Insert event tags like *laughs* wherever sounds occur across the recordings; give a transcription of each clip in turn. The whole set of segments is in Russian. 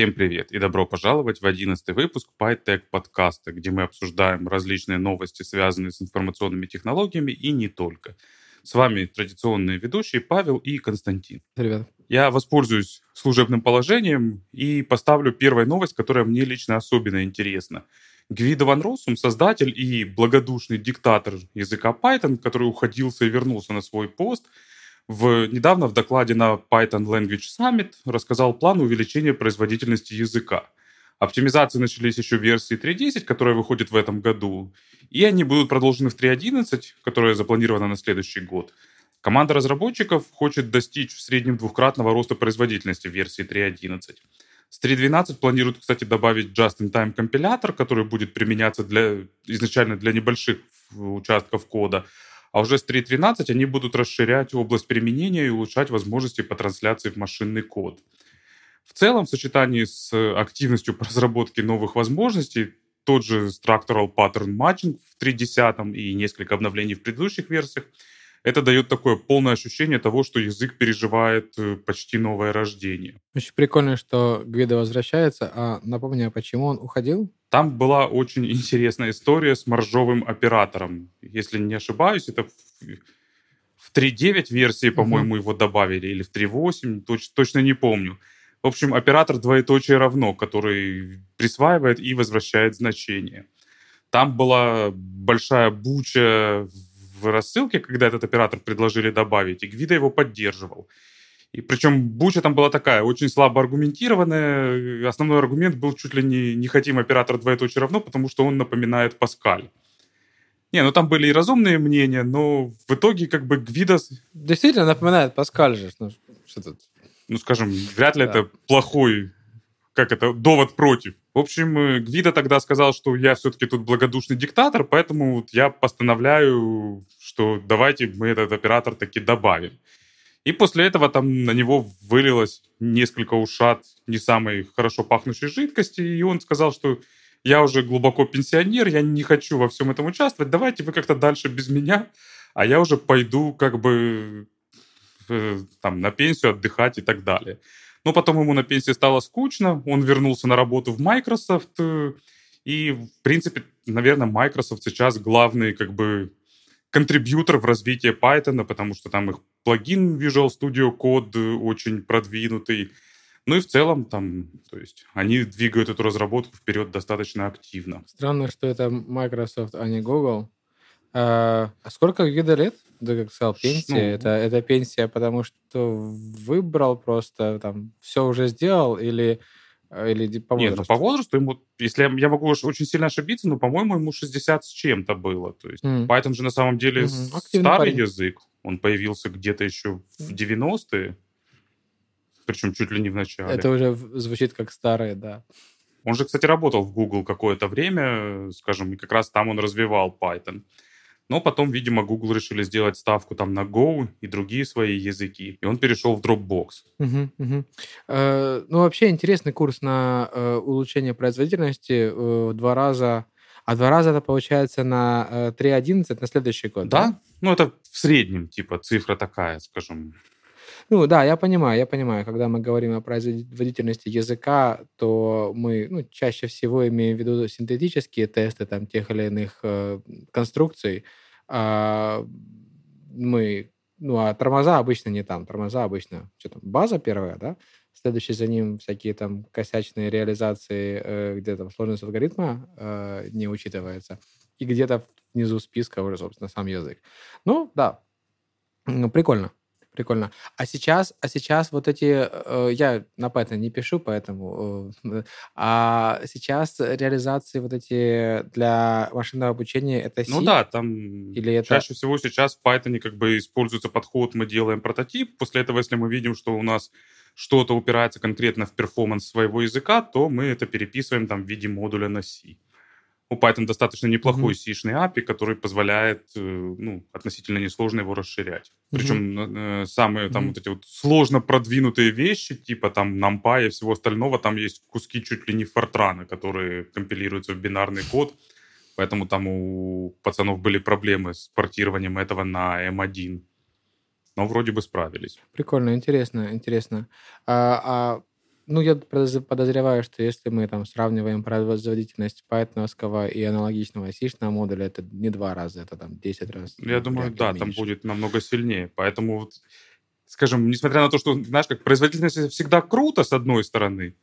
Всем привет и добро пожаловать в 11 выпуск PyTech подкаста, где мы обсуждаем различные новости, связанные с информационными технологиями и не только. С вами традиционные ведущие Павел и Константин. Привет. Я воспользуюсь служебным положением и поставлю первую новость, которая мне лично особенно интересна. Гвидо Ван Россум, создатель и благодушный диктатор языка Python, который уходился и вернулся на свой пост – в, недавно в докладе на Python Language Summit рассказал план увеличения производительности языка. Оптимизации начались еще в версии 3.10, которая выходит в этом году, и они будут продолжены в 3.11, которая запланирована на следующий год. Команда разработчиков хочет достичь в среднем двухкратного роста производительности в версии 3.11. С 3.12 планируют, кстати, добавить just-in-time компилятор, который будет применяться для, изначально для небольших участков кода, а уже с 3.13 они будут расширять область применения и улучшать возможности по трансляции в машинный код. В целом, в сочетании с активностью по разработке новых возможностей, тот же Structural Pattern Matching в 3.10 и несколько обновлений в предыдущих версиях, это дает такое полное ощущение того, что язык переживает э, почти новое рождение. Очень прикольно, что Гвида возвращается. А напомни, а почему он уходил? Там была очень интересная история с моржовым оператором. Если не ошибаюсь, это в 3.9 версии, по-моему, его добавили, или в 3.8, точ- точно не помню. В общем, оператор двоеточие равно, который присваивает и возвращает значение. Там была большая буча в рассылке, когда этот оператор предложили добавить, и Гвида его поддерживал. И причем буча там была такая, очень слабо аргументированная. Основной аргумент был чуть ли не «не хотим оператор двоеточие равно», потому что он напоминает Паскаль. Не, ну там были и разумные мнения, но в итоге как бы Гвидас... Действительно напоминает Паскаль же. Ну, что тут? Ну, скажем, вряд ли да. это плохой, как это, довод против. В общем, э, Гвида тогда сказал, что я все-таки тут благодушный диктатор, поэтому вот я постановляю, что давайте мы этот оператор таки добавим. И после этого там на него вылилось несколько ушат не самой хорошо пахнущей жидкости, и он сказал, что я уже глубоко пенсионер, я не хочу во всем этом участвовать, давайте вы как-то дальше без меня, а я уже пойду как бы э, там на пенсию отдыхать и так далее. Но потом ему на пенсии стало скучно, он вернулся на работу в Microsoft, э, и, в принципе, наверное, Microsoft сейчас главный как бы контрибьютор в развитии Python, потому что там их плагин Visual Studio Code очень продвинутый. Ну и в целом там, то есть они двигают эту разработку вперед достаточно активно. Странно, что это Microsoft, а не Google. А, а сколько вида лет? Да, как сказал, пенсия. Ну, это, это пенсия, потому что выбрал просто там все уже сделал или или по возрасту? Нет, ну по возрасту ему, если я, я могу очень сильно ошибиться, но, по-моему, ему 60 с чем-то было. То есть mm. Python же на самом деле mm-hmm. старый парень. язык. Он появился где-то еще в 90-е, причем чуть ли не в начале. Это уже звучит как старое, да. Он же, кстати, работал в Google какое-то время, скажем, и как раз там он развивал Python. Но потом, видимо, Google решили сделать ставку там на Go и другие свои языки, и он перешел в Dropbox. Угу, угу. Э, ну, вообще интересный курс на э, улучшение производительности э, в два раза. А два раза это получается на э, 3.11 на следующий год, да? Да, ну это в среднем, типа, цифра такая, скажем. Ну да, я понимаю, я понимаю. Когда мы говорим о производительности языка, то мы ну, чаще всего имеем в виду синтетические тесты там, тех или иных э, конструкций. А мы, ну а тормоза обычно не там. Тормоза обычно, что там, база первая, да? Следующий за ним всякие там косячные реализации, э, где там сложность алгоритма э, не учитывается. И где-то внизу списка уже, собственно, сам язык. Ну, да, прикольно прикольно. А сейчас, а сейчас вот эти, э, я на Python не пишу, поэтому, э, а сейчас реализации вот эти для машинного обучения это C? Ну да, там Или это... чаще всего сейчас в Python как бы используется подход, мы делаем прототип, после этого, если мы видим, что у нас что-то упирается конкретно в перформанс своего языка, то мы это переписываем там в виде модуля на C у Python достаточно неплохой mm-hmm. C-шный API, который позволяет э, ну, относительно несложно его расширять. Mm-hmm. Причем э, самые там mm-hmm. вот эти вот сложно продвинутые вещи, типа там NumPy и всего остального, там есть куски чуть ли не фортрана, которые компилируются в бинарный код. Поэтому там у пацанов были проблемы с портированием этого на M1. Но вроде бы справились. Прикольно, интересно, интересно. А, а ну, я подозреваю, что если мы там сравниваем производительность пайтоновского и аналогичного сишного модуля, это не два раза, это там 10 раз. Я ну, думаю, да, меньше. там будет намного сильнее. Поэтому, вот, скажем, несмотря на то, что, знаешь, как производительность всегда круто, с одной стороны,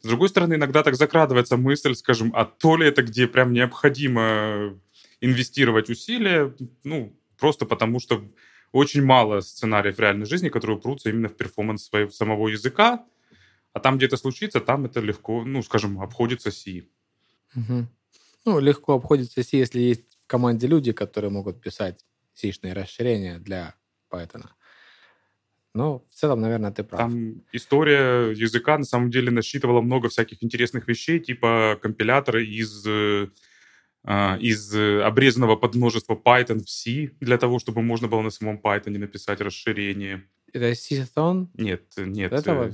с другой стороны, иногда так закрадывается мысль, скажем, а то ли это где прям необходимо инвестировать усилия, ну, просто потому что очень мало сценариев в реальной жизни, которые упрутся именно в перформанс своего, самого языка, а там, где это случится, там это легко, ну, скажем, обходится C. Угу. Ну, легко обходится C, если есть в команде люди, которые могут писать C-шные расширения для Python. Но в целом, наверное, ты прав. Там история языка на самом деле насчитывала много всяких интересных вещей, типа компилятора из а, из обрезанного под множество Python в C, для того, чтобы можно было на самом Python написать расширение. Это Cython? Нет, нет. Это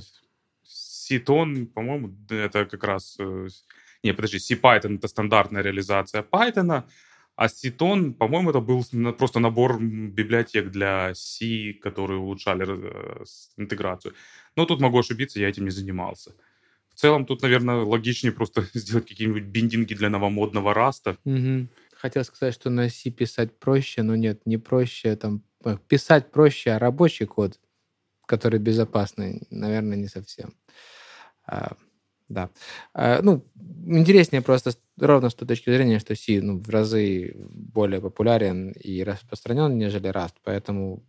Cython, по-моему, это как раз... Э, не, подожди, C-Python — это стандартная реализация Python, а Cython, по-моему, это был просто набор библиотек для C, которые улучшали э, интеграцию. Но тут могу ошибиться, я этим не занимался. В целом тут, наверное, логичнее просто *laughs* сделать какие-нибудь биндинги для новомодного раста. Угу. Хотел сказать, что на C писать проще, но нет, не проще. Там, э, писать проще, а рабочий код, который безопасный, наверное, не совсем. А, да. А, ну, интереснее просто ровно с той точки зрения, что C ну, в разы более популярен и распространен, нежели Rust. Поэтому,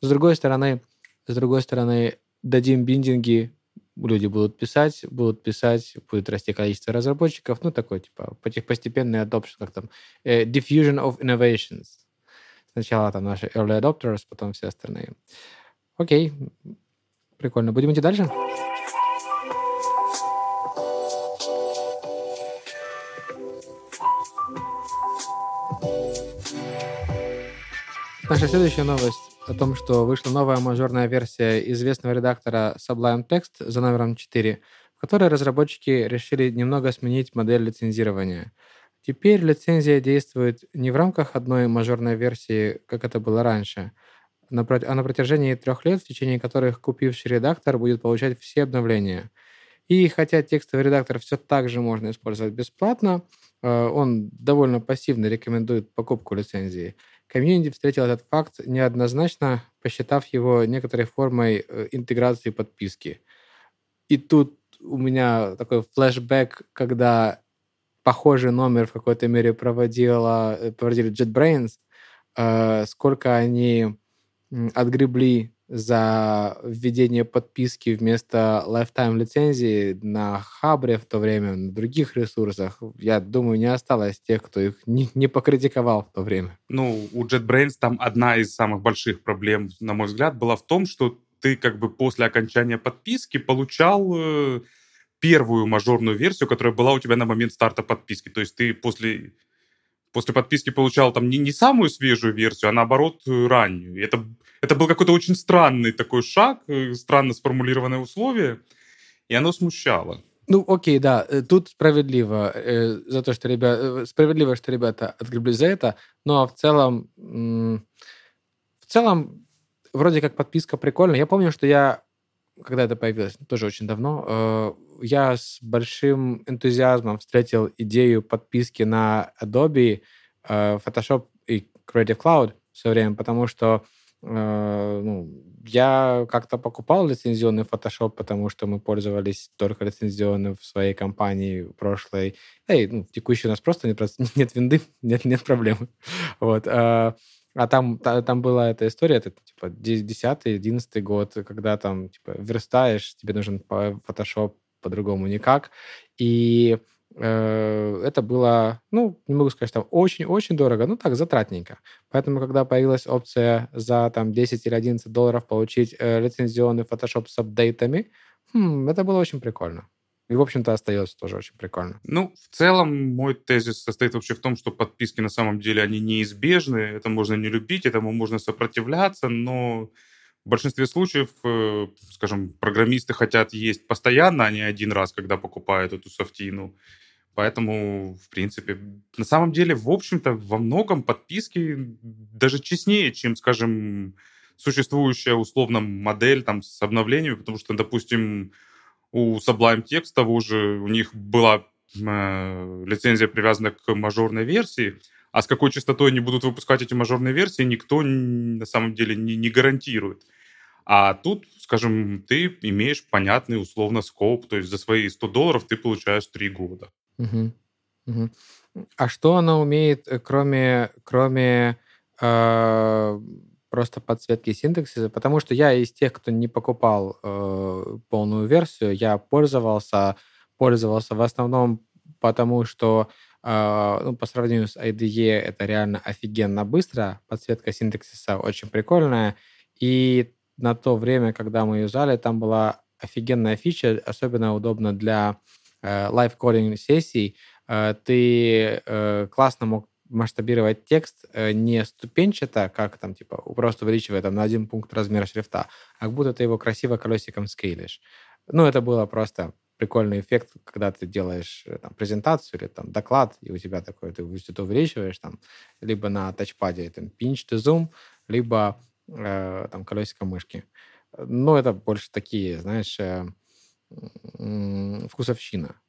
с другой стороны, с другой стороны, дадим биндинги, люди будут писать, будут писать, будет расти количество разработчиков, ну, такой, типа, постепенный adoption, как там, uh, diffusion of innovations. Сначала там наши early adopters, потом все остальные. Окей, прикольно. Будем идти дальше? Наша следующая новость о том, что вышла новая мажорная версия известного редактора Sublime Text за номером 4, в которой разработчики решили немного сменить модель лицензирования. Теперь лицензия действует не в рамках одной мажорной версии, как это было раньше, а на протяжении трех лет, в течение которых купивший редактор будет получать все обновления. И хотя текстовый редактор все так же можно использовать бесплатно, э, он довольно пассивно рекомендует покупку лицензии – Комьюнити встретил этот факт неоднозначно, посчитав его некоторой формой э, интеграции подписки. И тут у меня такой флешбэк, когда похожий номер в какой-то мере проводила, э, проводили JetBrains, сколько они отгребли за введение подписки вместо lifetime лицензии на Хабре в то время, на других ресурсах, я думаю, не осталось тех, кто их не, не покритиковал в то время. Ну, у JetBrains там одна из самых больших проблем, на мой взгляд, была в том, что ты как бы после окончания подписки получал э, первую мажорную версию, которая была у тебя на момент старта подписки. То есть ты после после подписки получал там не, не самую свежую версию, а наоборот э, раннюю. И это, это был какой-то очень странный такой шаг, э, странно сформулированное условие, и оно смущало. Ну, окей, да, э, тут справедливо э, за то, что ребята, справедливо, что ребята отгребли за это, но в целом, в целом, вроде как подписка прикольная. Я помню, что я, когда это появилось, тоже очень давно, я с большим энтузиазмом встретил идею подписки на Adobe, э, Photoshop и Creative Cloud все время, потому что э, ну, я как-то покупал лицензионный Photoshop, потому что мы пользовались только лицензионным в своей компании прошлой. Эй, ну, в текущей у нас просто нет, *laughs* нет винды, нет, нет проблем. Вот. А там, там была эта история, это типа 10-11 год, когда там типа верстаешь, тебе нужен Photoshop по-другому никак. И э, это было, ну, не могу сказать, там очень-очень дорого, ну так, затратненько. Поэтому, когда появилась опция за там 10 или 11 долларов получить э, лицензионный Photoshop с апдейтами, хм, это было очень прикольно. И, в общем-то, остается тоже очень прикольно. Ну, в целом, мой тезис состоит вообще в том, что подписки на самом деле, они неизбежны. Это можно не любить, этому можно сопротивляться, но в большинстве случаев, э, скажем, программисты хотят есть постоянно, а не один раз, когда покупают эту софтину. Поэтому, в принципе, на самом деле, в общем-то, во многом подписки даже честнее, чем, скажем, существующая условно модель там с обновлениями, потому что, допустим, у Sublime Text того же, у них была э, лицензия привязана к мажорной версии, а с какой частотой они будут выпускать эти мажорные версии, никто на самом деле не, не гарантирует. А тут, скажем, ты имеешь понятный условно скоп, то есть за свои 100 долларов ты получаешь 3 года. Угу. Угу. А что она умеет, э, кроме, кроме э, просто подсветки синтаксиса? Потому что я из тех, кто не покупал э, полную версию, я пользовался, пользовался в основном потому, что э, ну, по сравнению с IDE это реально офигенно быстро, подсветка синтаксиса очень прикольная, и на то время, когда мы юзали, там была офигенная фича, особенно удобно для э, live-coding сессий. Э, ты э, классно мог масштабировать текст э, не ступенчато, как там, типа, просто увеличивая там на один пункт размер шрифта, а как будто ты его красиво колесиком скейлишь. Ну, это было просто прикольный эффект, когда ты делаешь э, там, презентацию или там доклад, и у тебя такой, ты что-то увеличиваешь там, либо на тачпаде там pinch to zoom, либо э, там колесико мышки. Но это больше такие, знаешь, э, вкусовщина.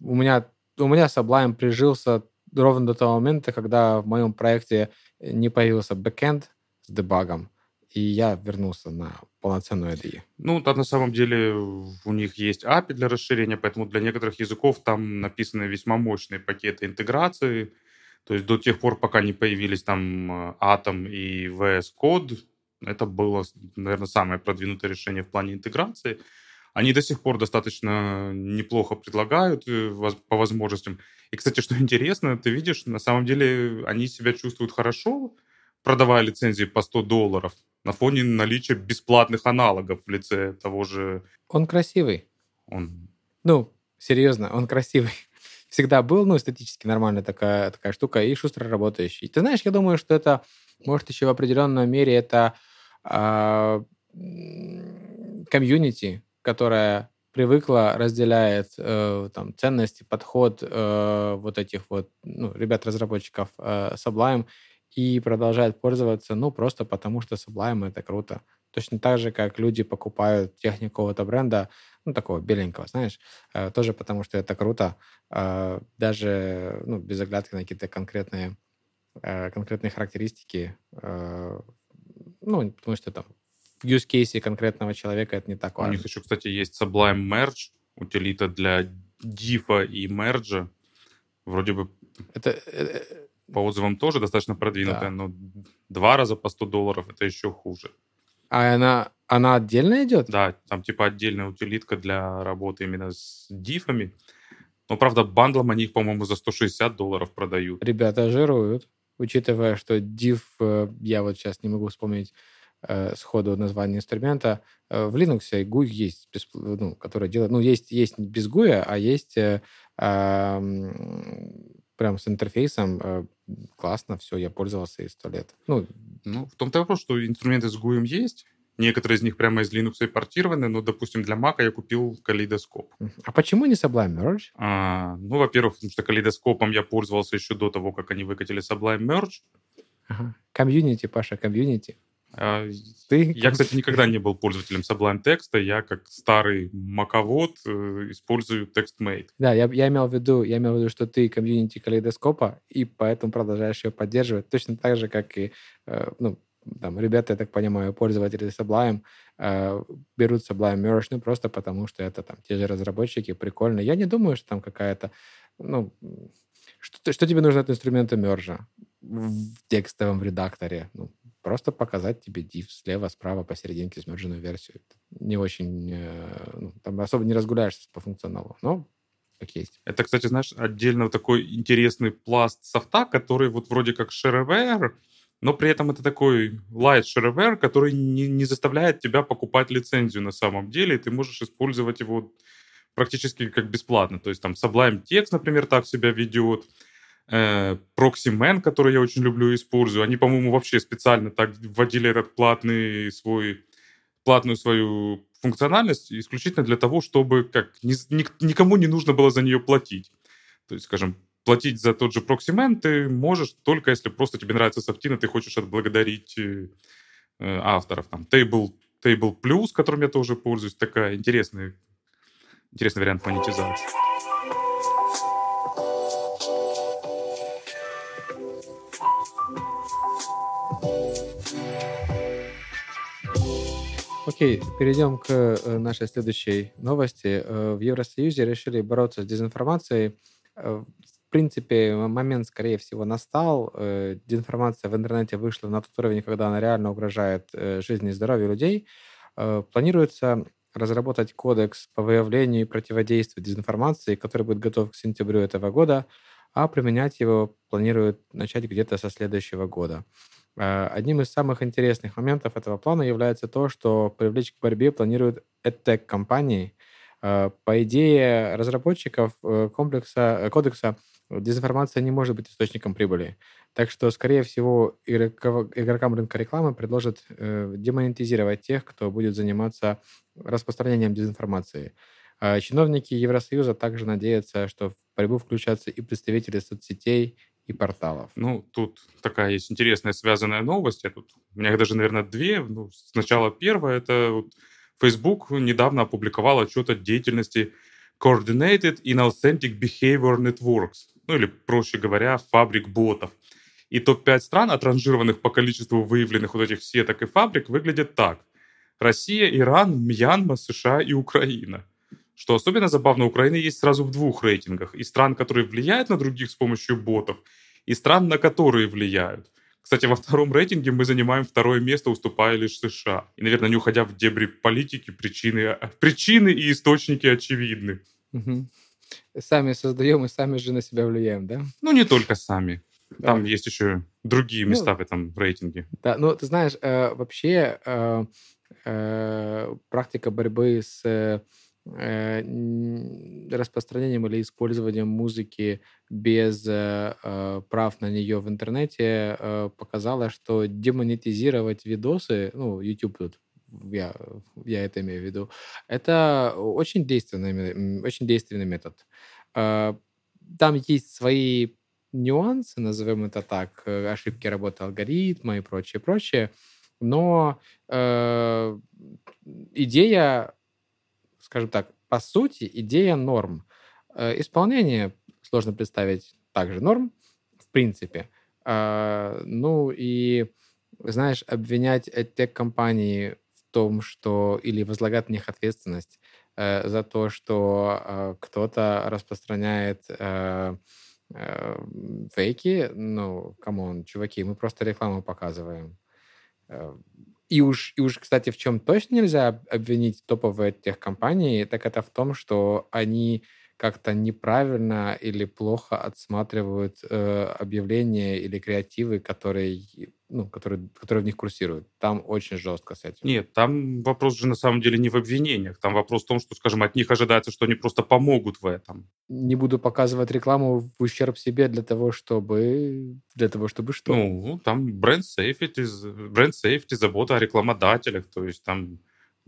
У меня, у меня Sublime прижился ровно до того момента, когда в моем проекте не появился бэкэнд с дебагом, и я вернулся на полноценную IDE. Ну, там на самом деле у них есть API для расширения, поэтому для некоторых языков там написаны весьма мощные пакеты интеграции, то есть до тех пор, пока не появились там э, Atom и VS Code, это было, наверное, самое продвинутое решение в плане интеграции. Они до сих пор достаточно неплохо предлагают э, по возможностям. И, кстати, что *laughs* интересно, ты видишь, на самом деле они себя чувствуют хорошо, продавая лицензии по 100 долларов на фоне наличия бесплатных аналогов в лице того же... Он красивый. Он... Ну, серьезно, он красивый *laughs* всегда был, ну, эстетически нормальная такая, такая штука и шустро работающий. Ты знаешь, я думаю, что это, может, еще в определенной мере это э, комьюнити, которая привыкла, разделяет э, там, ценности, подход э, вот этих вот ну, ребят-разработчиков э, Sublime и продолжает пользоваться, ну, просто потому что Sublime — это круто. Точно так же, как люди покупают технику какого-то бренда, ну, такого беленького, знаешь, э, тоже потому что это круто, э, даже, ну, без оглядки на какие-то конкретные, э, конкретные характеристики, ну, потому что там в use case конкретного человека это не так важно. У них еще, кстати, есть Sublime Merge, утилита для дифа и мерджа. Вроде бы это, по отзывам тоже достаточно продвинутая, да. но два раза по 100 долларов это еще хуже. А она, она отдельно идет? Да, там типа отдельная утилитка для работы именно с дифами. Но, правда, бандлом они их, по-моему, за 160 долларов продают. Ребята жируют, учитывая, что div, э, я вот сейчас не могу вспомнить э, сходу название инструмента, э, в Linux GUI есть, ну, который делает... Ну, есть, есть без GUI, а есть э, э, прям с интерфейсом э, классно, все, я пользовался и сто лет. Ну, ну, в том-то вопрос, что инструменты с GUI есть, Некоторые из них прямо из Linux портированы, но, допустим, для Mac я купил Kaleidoscope. А почему не Sublime Merge? А, ну, во-первых, потому что калейдоскопом я пользовался еще до того, как они выкатили Sublime Merge. Ага. Комьюнити, Паша, комьюнити. А, Ты... Я, кстати, никогда не был пользователем Sublime Text'а. Я, как старый маковод, э, использую TextMate. Да, я, я, имел в виду, я имел в виду, что ты комьюнити калейдоскопа, и поэтому продолжаешь ее поддерживать. Точно так же, как и э, ну, там, ребята, я так понимаю, пользователи Sublime э, берут Sublime Merge, ну, просто потому что это там те же разработчики, прикольно. Я не думаю, что там какая-то, ну, что, что тебе нужно от инструмента мержа в текстовом редакторе? Ну, просто показать тебе div слева, справа, посерединке смерженную версию. Не очень, э, ну, там особо не разгуляешься по функционалу, но как есть. Это, кстати, знаешь, отдельно такой интересный пласт софта, который вот вроде как shareware, но при этом это такой light shareware, который не, не заставляет тебя покупать лицензию на самом деле, и ты можешь использовать его практически как бесплатно. То есть там Sublime Text, например, так себя ведет, Proxyman, который я очень люблю и использую, они, по-моему, вообще специально так вводили этот платный свой, платную свою функциональность исключительно для того, чтобы как ни, ни, никому не нужно было за нее платить. То есть, скажем, платить за тот же проксимен ты можешь только если просто тебе нравится софтин, и ты хочешь отблагодарить э, э авторов. Там Table, Table Plus, которым я тоже пользуюсь, такая интересная, интересный вариант монетизации. Окей, перейдем к э, нашей следующей новости. Э, в Евросоюзе решили бороться с дезинформацией. Э, в принципе, момент, скорее всего, настал. Дезинформация в интернете вышла на тот уровень, когда она реально угрожает жизни и здоровью людей. Планируется разработать кодекс по выявлению и противодействию дезинформации, который будет готов к сентябрю этого года, а применять его планируют начать где-то со следующего года. Э, одним из самых интересных моментов этого плана является то, что привлечь к борьбе планируют EdTech-компании. Э, по идее разработчиков э, комплекса, кодекса, дезинформация не может быть источником прибыли. Так что, скорее всего, игрокам рынка рекламы предложат демонетизировать тех, кто будет заниматься распространением дезинформации. Чиновники Евросоюза также надеются, что в борьбу включатся и представители соцсетей, и порталов. Ну, тут такая есть интересная связанная новость. Я тут, у меня даже, наверное, две. Ну, сначала первая, это вот Facebook недавно опубликовал отчет о деятельности Coordinated Inauthentic Behavior Networks, ну или, проще говоря, фабрик ботов. И топ-5 стран, отранжированных по количеству выявленных вот этих сеток и фабрик, выглядят так. Россия, Иран, Мьянма, США и Украина. Что особенно забавно, Украина есть сразу в двух рейтингах. И стран, которые влияют на других с помощью ботов, и стран, на которые влияют. Кстати, во втором рейтинге мы занимаем второе место, уступая лишь США. И, наверное, не уходя в дебри политики, причины, причины и источники очевидны. Угу. Сами создаем и сами же на себя влияем, да? Ну, не только сами. Там да. есть еще другие ну, места ну, в этом рейтинге. Да, ну, ты знаешь, э, вообще э, э, практика борьбы с Э, распространением или использованием музыки без э, э, прав на нее в интернете показало, что демонетизировать видосы, ну, YouTube тут я, я это имею в виду, это очень действенный, очень действенный метод. Там есть свои нюансы, назовем это так, ошибки работы алгоритма и прочее, прочее, но э, идея скажем так, по сути, идея норм. Э, исполнение сложно представить также норм, в принципе. А, ну и, знаешь, обвинять тех-компании в том, что... Или возлагать на них ответственность э, за то, что э, кто-то распространяет фейки, ну, come on, чуваки, мы просто рекламу показываем. И уж, и уж, кстати, в чем точно нельзя обвинить топовые техкомпании, так это в том, что они как-то неправильно или плохо отсматривают э, объявления или креативы, которые, ну, которые, которые в них курсируют. Там очень жестко с этим. Нет, там вопрос же на самом деле не в обвинениях. Там вопрос в том, что, скажем, от них ожидается, что они просто помогут в этом. Не буду показывать рекламу в ущерб себе для того, чтобы... Для того, чтобы что? Ну, там бренд safety, бренд safety, забота о рекламодателях. То есть там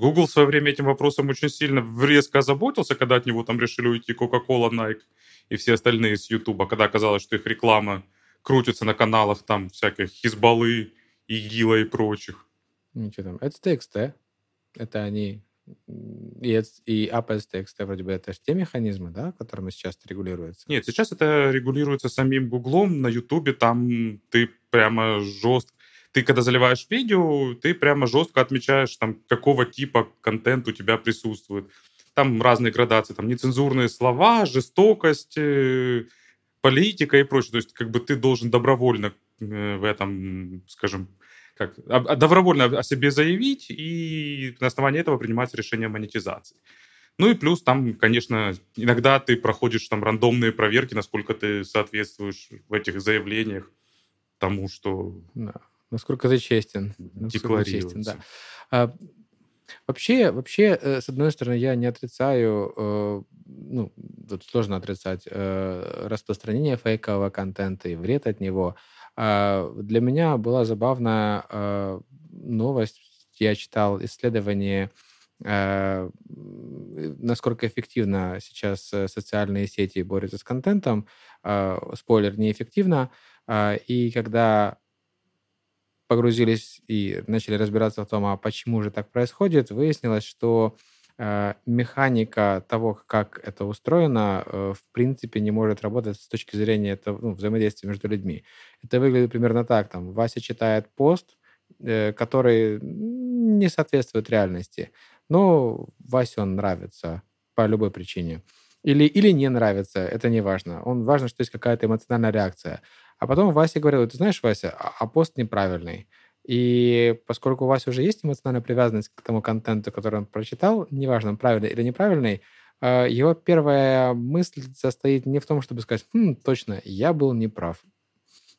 Google в свое время этим вопросом очень сильно резко озаботился, когда от него там решили уйти Coca-Cola, Nike и все остальные с YouTube, когда оказалось, что их реклама крутится на каналах там всяких Хизбаллы, ИГИЛа и прочих. Ничего там. Это TXT. Это они и, и Apple TXT вроде бы это же те механизмы, да, которыми сейчас это регулируется? Нет, сейчас это регулируется самим Гуглом. На Ютубе там ты прямо жестко ты когда заливаешь видео, ты прямо жестко отмечаешь, там, какого типа контент у тебя присутствует. Там разные градации, там нецензурные слова, жестокость, э, политика и прочее. То есть как бы ты должен добровольно э, в этом, скажем, как, добровольно о себе заявить и на основании этого принимать решение монетизации. Ну и плюс там, конечно, иногда ты проходишь там рандомные проверки, насколько ты соответствуешь в этих заявлениях тому, что... Да. Насколько ты честен. Насколько честен, да. А, вообще, вообще, э, с одной стороны, я не отрицаю, э, ну, тут сложно отрицать э, распространение фейкового контента и вред от него. А для меня была забавная новость. Я читал исследование насколько эффективно сейчас социальные сети борются с контентом. Спойлер, неэффективно. И когда погрузились и начали разбираться в том, а почему же так происходит, выяснилось, что э, механика того, как это устроено, э, в принципе не может работать с точки зрения этого, ну, взаимодействия между людьми. Это выглядит примерно так. Там, Вася читает пост, э, который не соответствует реальности, но Васе он нравится по любой причине. Или, или не нравится, это не важно. Он важно, что есть какая-то эмоциональная реакция. А потом Вася говорил, ты знаешь, Вася, а, а пост неправильный. И поскольку у Васи уже есть эмоциональная привязанность к тому контенту, который он прочитал, неважно, правильный или неправильный, а, его первая мысль состоит не в том, чтобы сказать, хм, точно, я был неправ,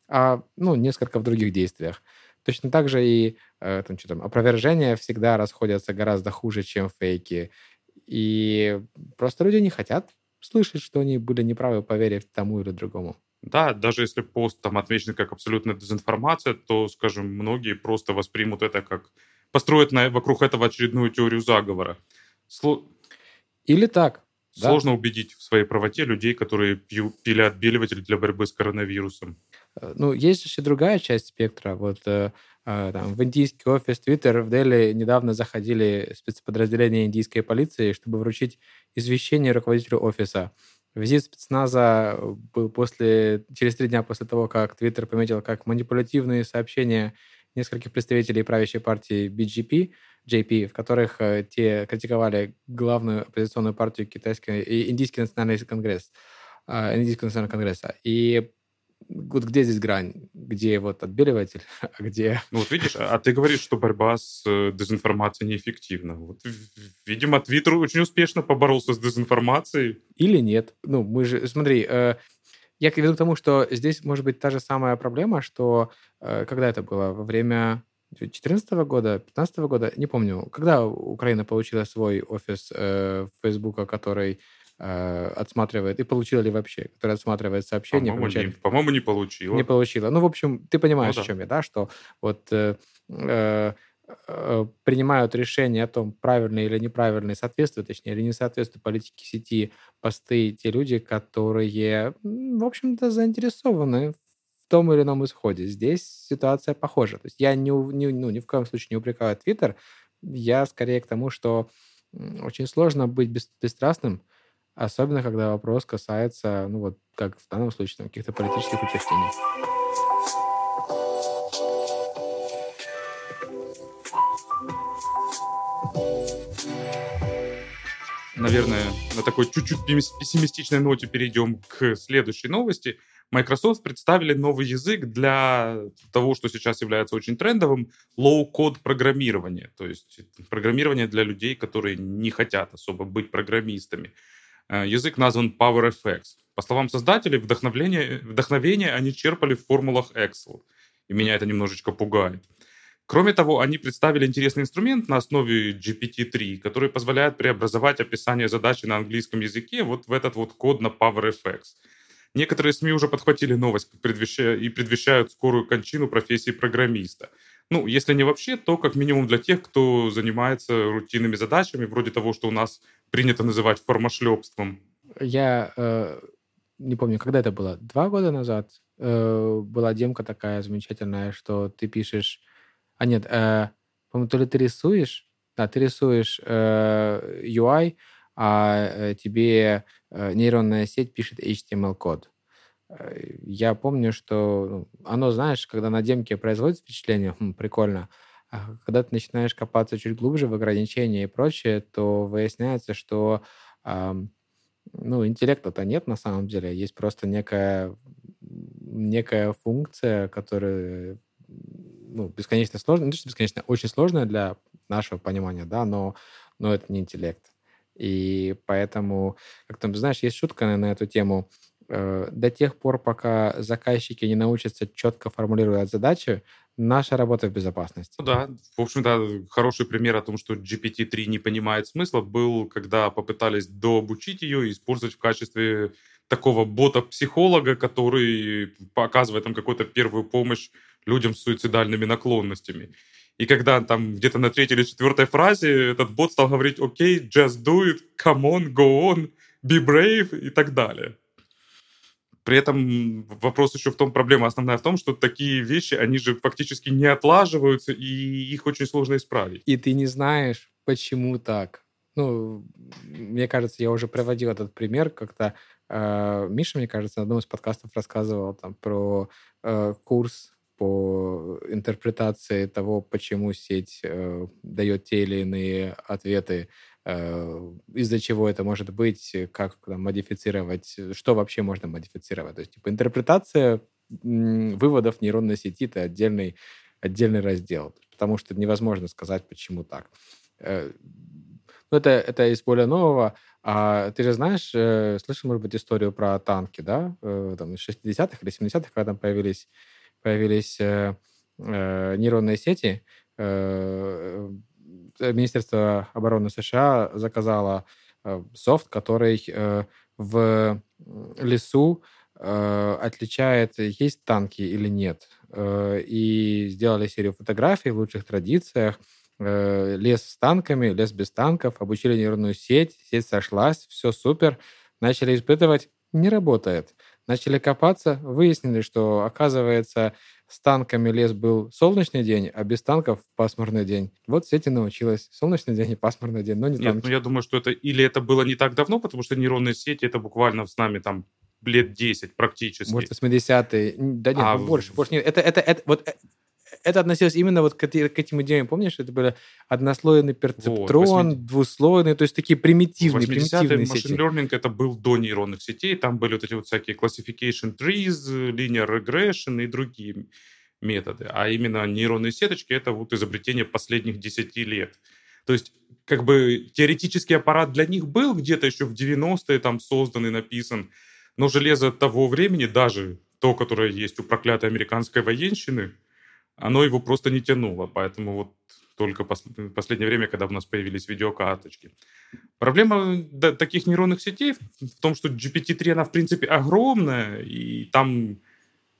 а ну, несколько в других действиях. Точно так же и э, там, что там, опровержения всегда расходятся гораздо хуже, чем фейки. И просто люди не хотят слышать, что они были неправы, поверив тому или другому. Да, даже если пост там отмечен как абсолютная дезинформация, то, скажем, многие просто воспримут это как построят на, вокруг этого очередную теорию заговора. Сло... Или так. Сложно да? убедить в своей правоте людей, которые пью, пили отбеливатель для борьбы с коронавирусом. Э, ну, есть еще другая часть спектра. Вот э, э, там, в индийский офис Twitter в Дели недавно заходили спецподразделения индийской полиции, чтобы вручить извещение руководителю офиса. Визит спецназа э, был после, через три дня после того, как Твиттер пометил как манипулятивные сообщения нескольких представителей правящей партии BGP, JP, в которых э, те критиковали главную оппозиционную партию китайской Индийский национальный конгресс, э, Индийского национального конгресса. И вот где здесь грань? Где вот отбеливатель, *laughs* а где... Ну вот видишь, а ты говоришь, что борьба с э, дезинформацией неэффективна. Вот, видимо, Твиттер очень успешно поборолся с дезинформацией. Или нет. Ну, мы же... Смотри, э, я веду к тому, что здесь может быть та же самая проблема, что... Э, когда это было? Во время 2014 года, 2015 года, не помню, когда Украина получила свой офис э, Фейсбука, который э, отсматривает, и получила ли вообще, которая отсматривает сообщения. По-моему, не, по-моему, не получила. Не получила. Ну, в общем, ты понимаешь, ну, да. о чем я, да, что вот э, э, э, принимают решение о том, правильно или неправильно, соответствует, точнее, или не соответствует политике сети посты те люди, которые, в общем-то, заинтересованы в том или ином исходе. Здесь ситуация похожа. То есть я не, не, ну, ни в коем случае не упрекаю Твиттер, я скорее к тому, что очень сложно быть беспристрастным, Особенно, когда вопрос касается, ну вот, как в данном случае, там, каких-то политических предпочтений. Наверное, на такой чуть-чуть пессимистичной ноте перейдем к следующей новости. Microsoft представили новый язык для того, что сейчас является очень трендовым, low-code программирование. То есть программирование для людей, которые не хотят особо быть программистами. Э, язык назван PowerFX. По словам создателей, вдохновение, вдохновение они черпали в формулах Excel. И меня это немножечко пугает. Кроме того, они представили интересный инструмент на основе GPT-3, который позволяет преобразовать описание задачи на английском языке вот в этот вот код на PowerFX. Некоторые СМИ уже подхватили новость и предвещают скорую кончину профессии программиста. Ну, если не вообще, то как минимум для тех, кто занимается рутинными задачами, вроде того, что у нас принято называть формошлепством. Я э, не помню, когда это было, два года назад э, была демка такая замечательная, что ты пишешь... А нет, э, по-моему, то ли ты рисуешь, да, ты рисуешь э, UI, а э, тебе э, нейронная сеть пишет HTML-код. Э, я помню, что ну, оно, знаешь, когда на демке производит впечатление, *laughs* хм, прикольно, а когда ты начинаешь копаться чуть глубже в ограничения и прочее, то выясняется, что э, ну, интеллекта-то нет на самом деле, есть просто некая, некая функция, которая ну, бесконечно сложная, не то, что бесконечно, очень сложная для нашего понимания, да, но, но это не интеллект. И поэтому, как там, знаешь, есть шутка на эту тему, до тех пор, пока заказчики не научатся четко формулировать задачи, наша работа в безопасности. Ну да, в общем-то, хороший пример о том, что GPT-3 не понимает смысла, был, когда попытались дообучить ее и использовать в качестве такого бота-психолога, который показывает там какую-то первую помощь людям с суицидальными наклонностями. И когда там где-то на третьей или четвертой фразе этот бот стал говорить «Окей, just do it, come on, go on, be brave» и так далее. При этом вопрос еще в том, проблема основная в том, что такие вещи, они же фактически не отлаживаются, и их очень сложно исправить. И ты не знаешь, почему так. Ну, мне кажется, я уже приводил этот пример как-то. Э, Миша, мне кажется, на одном из подкастов рассказывал там про э, курс по интерпретации того, почему сеть э, дает те или иные ответы, из-за чего это может быть, как там, модифицировать, что вообще можно модифицировать. То есть, типа, интерпретация выводов нейронной сети — это отдельный, отдельный раздел, потому что невозможно сказать, почему так. Э, ну, это, это из более нового. А ты же знаешь, э, слышал, может быть, историю про танки, да? Э, там, из 60-х или 70-х, когда там появились появились э, э, нейронные сети, э, э, Министерство обороны США заказало э, софт, который э, в лесу э, отличает, есть танки или нет. Э, и сделали серию фотографий в лучших традициях. Э, лес с танками, лес без танков, обучили нейронную сеть, сеть сошлась, все супер. Начали испытывать, не работает. Начали копаться, выяснили, что, оказывается, с танками лес был солнечный день, а без танков пасмурный день. Вот сети научилась. Солнечный день и пасмурный день, но не Нет, танки. ну я думаю, что это или это было не так давно, потому что нейронные сети это буквально с нами там лет 10 практически. Может, 80-е. Да нет, А ну, больше, больше нет. Это, это, это, вот, э, это относилось именно вот к, к этим идеям. Помнишь, это были однослойный перцептрон, восьми- двуслойный, то есть такие примитивные, 80-е примитивные сети. learning это был до нейронных сетей, там были вот эти вот всякие classification trees, linear regression и другие методы. А именно нейронные сеточки это вот изобретение последних 10 лет. То есть как бы теоретический аппарат для них был где-то еще в 90-е там создан и написан, но железо того времени, даже то, которое есть у проклятой американской военщины, оно его просто не тянуло. Поэтому вот только пос- последнее время, когда у нас появились видеокарточки. Проблема таких нейронных сетей в том, что GPT-3, она, в принципе, огромная, и там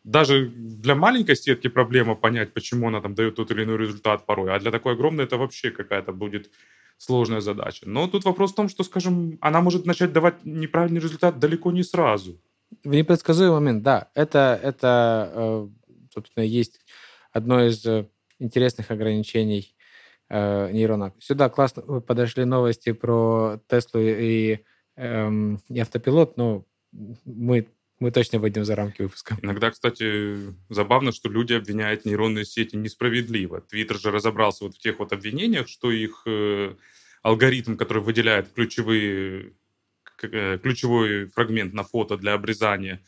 даже для маленькой сетки проблема понять, почему она там дает тот или иной результат порой, а для такой огромной это вообще какая-то будет сложная задача. Но тут вопрос в том, что, скажем, она может начать давать неправильный результат далеко не сразу. В непредсказуемый момент, да. Это, это э, собственно, есть одно из э, интересных ограничений э, нейрона. Сюда классно вы подошли новости про Теслу и, эм, и автопилот, но мы, мы точно выйдем за рамки выпуска. Иногда, кстати, забавно, что люди обвиняют нейронные сети несправедливо. Твиттер же разобрался вот в тех вот обвинениях, что их э, алгоритм, который выделяет ключевые, э, ключевой фрагмент на фото для обрезания,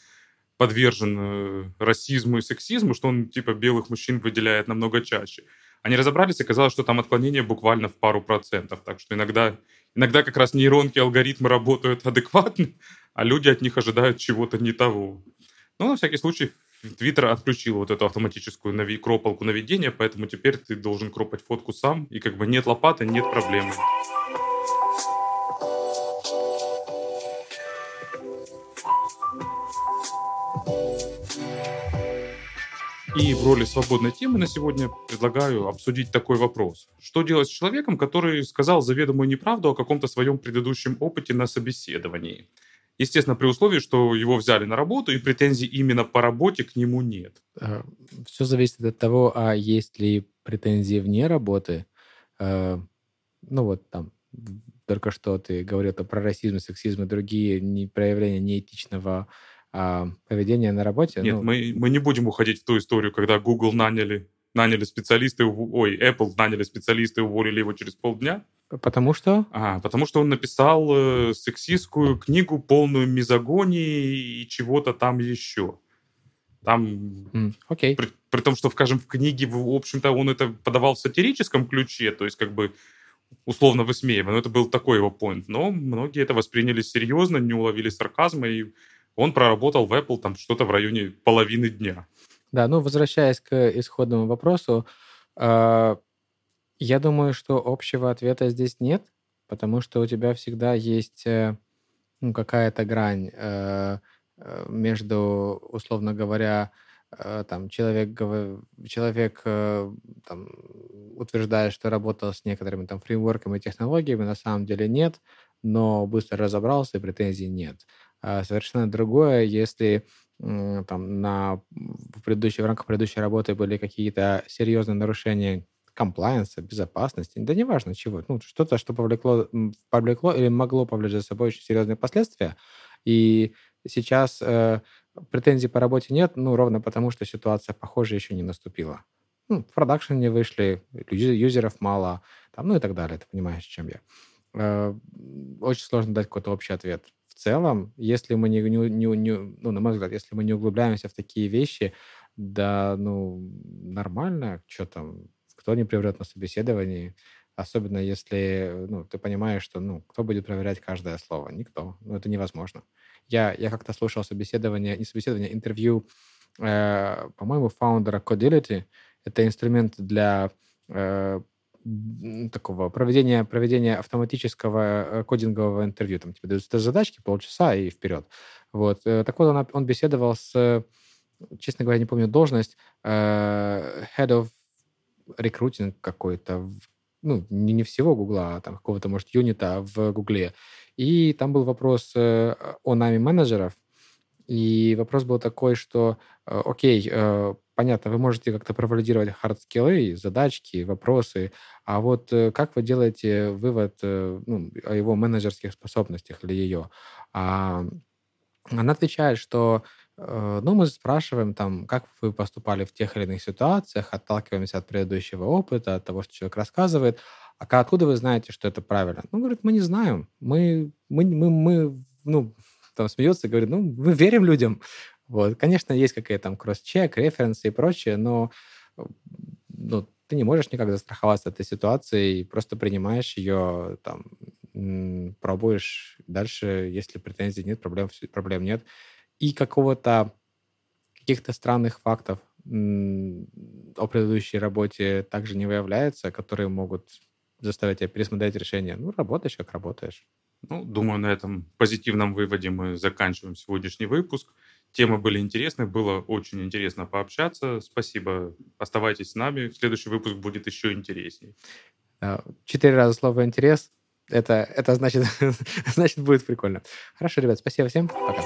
подвержен э, расизму и сексизму, что он типа белых мужчин выделяет намного чаще. Они разобрались, оказалось, что там отклонение буквально в пару процентов. Так что иногда, иногда как раз нейронки, алгоритмы работают *laughs* адекватно, а люди от них ожидают чего-то не того. Но на всякий случай Твиттер отключил вот эту автоматическую нави- кропалку наведения, поэтому теперь ты должен кропать фотку сам, и как бы нет лопаты, нет проблемы. И в роли свободной темы на сегодня предлагаю обсудить такой вопрос. Что делать с человеком, который сказал заведомую неправду о каком-то своем предыдущем опыте на собеседовании? Естественно, при условии, что его взяли на работу, и претензий именно по работе к нему нет. Все зависит от того, а есть ли претензии вне работы. Э, Ну вот там только что ты говорил про расизм, сексизм и другие проявления неэтичного а, поведения на работе. Нет, Ну, мы, мы не будем уходить в ту историю, когда Google наняли, наняли специалисты, ой, Apple наняли специалисты и уволили его через полдня. Потому что А, потому что он написал э, сексистскую книгу, полную мизогонии и чего-то там еще. Там, М, Окей. при, при том, что, скажем, в книге, в общем-то, он это подавал в сатирическом ключе, то есть как бы условно высмеивая, но это был такой его point. Но многие это восприняли серьезно, не уловили сарказма, и он проработал в Apple там что-то в районе половины дня. Да, ну, возвращаясь к исходному вопросу, э, я думаю, что общего ответа здесь нет, потому что у тебя всегда есть э, ну, какая-то грань э, э, между, условно говоря, э, там человек, человек э, там, утверждает, что работал с некоторыми там фреймворками и технологиями, на самом деле нет, но быстро разобрался и претензий нет. А совершенно другое, если там на, в, предыдущей, в рамках предыдущей работы были какие-то серьезные нарушения комплайенса, безопасности, да неважно чего, ну, что-то, что повлекло, повлекло или могло повлечь за собой очень серьезные последствия, и сейчас э, претензий по работе нет, ну, ровно потому, что ситуация, похоже, еще не наступила. Ну, в продакшн не вышли, юзеров мало, там, ну и так далее, ты понимаешь, чем я. Э, очень сложно дать какой-то общий ответ. Целом, если мы не, не, не, не, ну, на мой взгляд, если мы не углубляемся в такие вещи, да, ну, нормально, что там, кто не приврет на собеседовании, особенно если, ну, ты понимаешь, что, ну, кто будет проверять каждое слово? Никто. Ну, это невозможно. Я, я как-то слушал собеседование, не собеседование, интервью, э, по-моему, фаундера Codility. Это инструмент для э, такого проведения, проведения автоматического э, кодингового интервью. Там тебе дают задачки полчаса и вперед. Вот. Э, так вот, он, он беседовал с, честно говоря, не помню должность, э, head of recruiting какой-то, ну, не, не всего Гугла, а там какого-то, может, юнита в Гугле. И там был вопрос о нами менеджеров, и вопрос был такой, что, окей, понятно, вы можете как-то провалидировать хардскиллы, задачки, вопросы, а вот э, как вы делаете вывод э, ну, о его менеджерских способностях или ее? А она отвечает, что э, ну, мы спрашиваем, там, как вы поступали в тех или иных ситуациях, отталкиваемся от предыдущего опыта, от того, что человек рассказывает. А откуда вы знаете, что это правильно? Ну, говорит, мы не знаем. Мы, мы, мы, мы ну, там смеется говорит, ну, мы верим людям. Вот. Конечно, есть какие-то там кросс-чек, референсы и прочее, но ну, ты не можешь никак застраховаться от этой ситуации и просто принимаешь ее, там, пробуешь дальше, если претензий нет, проблем, проблем нет. И какого-то каких-то странных фактов о предыдущей работе также не выявляется, которые могут заставить тебя пересмотреть решение. Ну, работаешь, как работаешь. Ну, думаю, на этом позитивном выводе мы заканчиваем сегодняшний выпуск. Темы были интересны, было очень интересно пообщаться. Спасибо. Оставайтесь с нами. Следующий выпуск будет еще интереснее. Четыре раза слово «интерес». Это, это значит, *laughs* значит, будет прикольно. Хорошо, ребят, спасибо всем. Пока.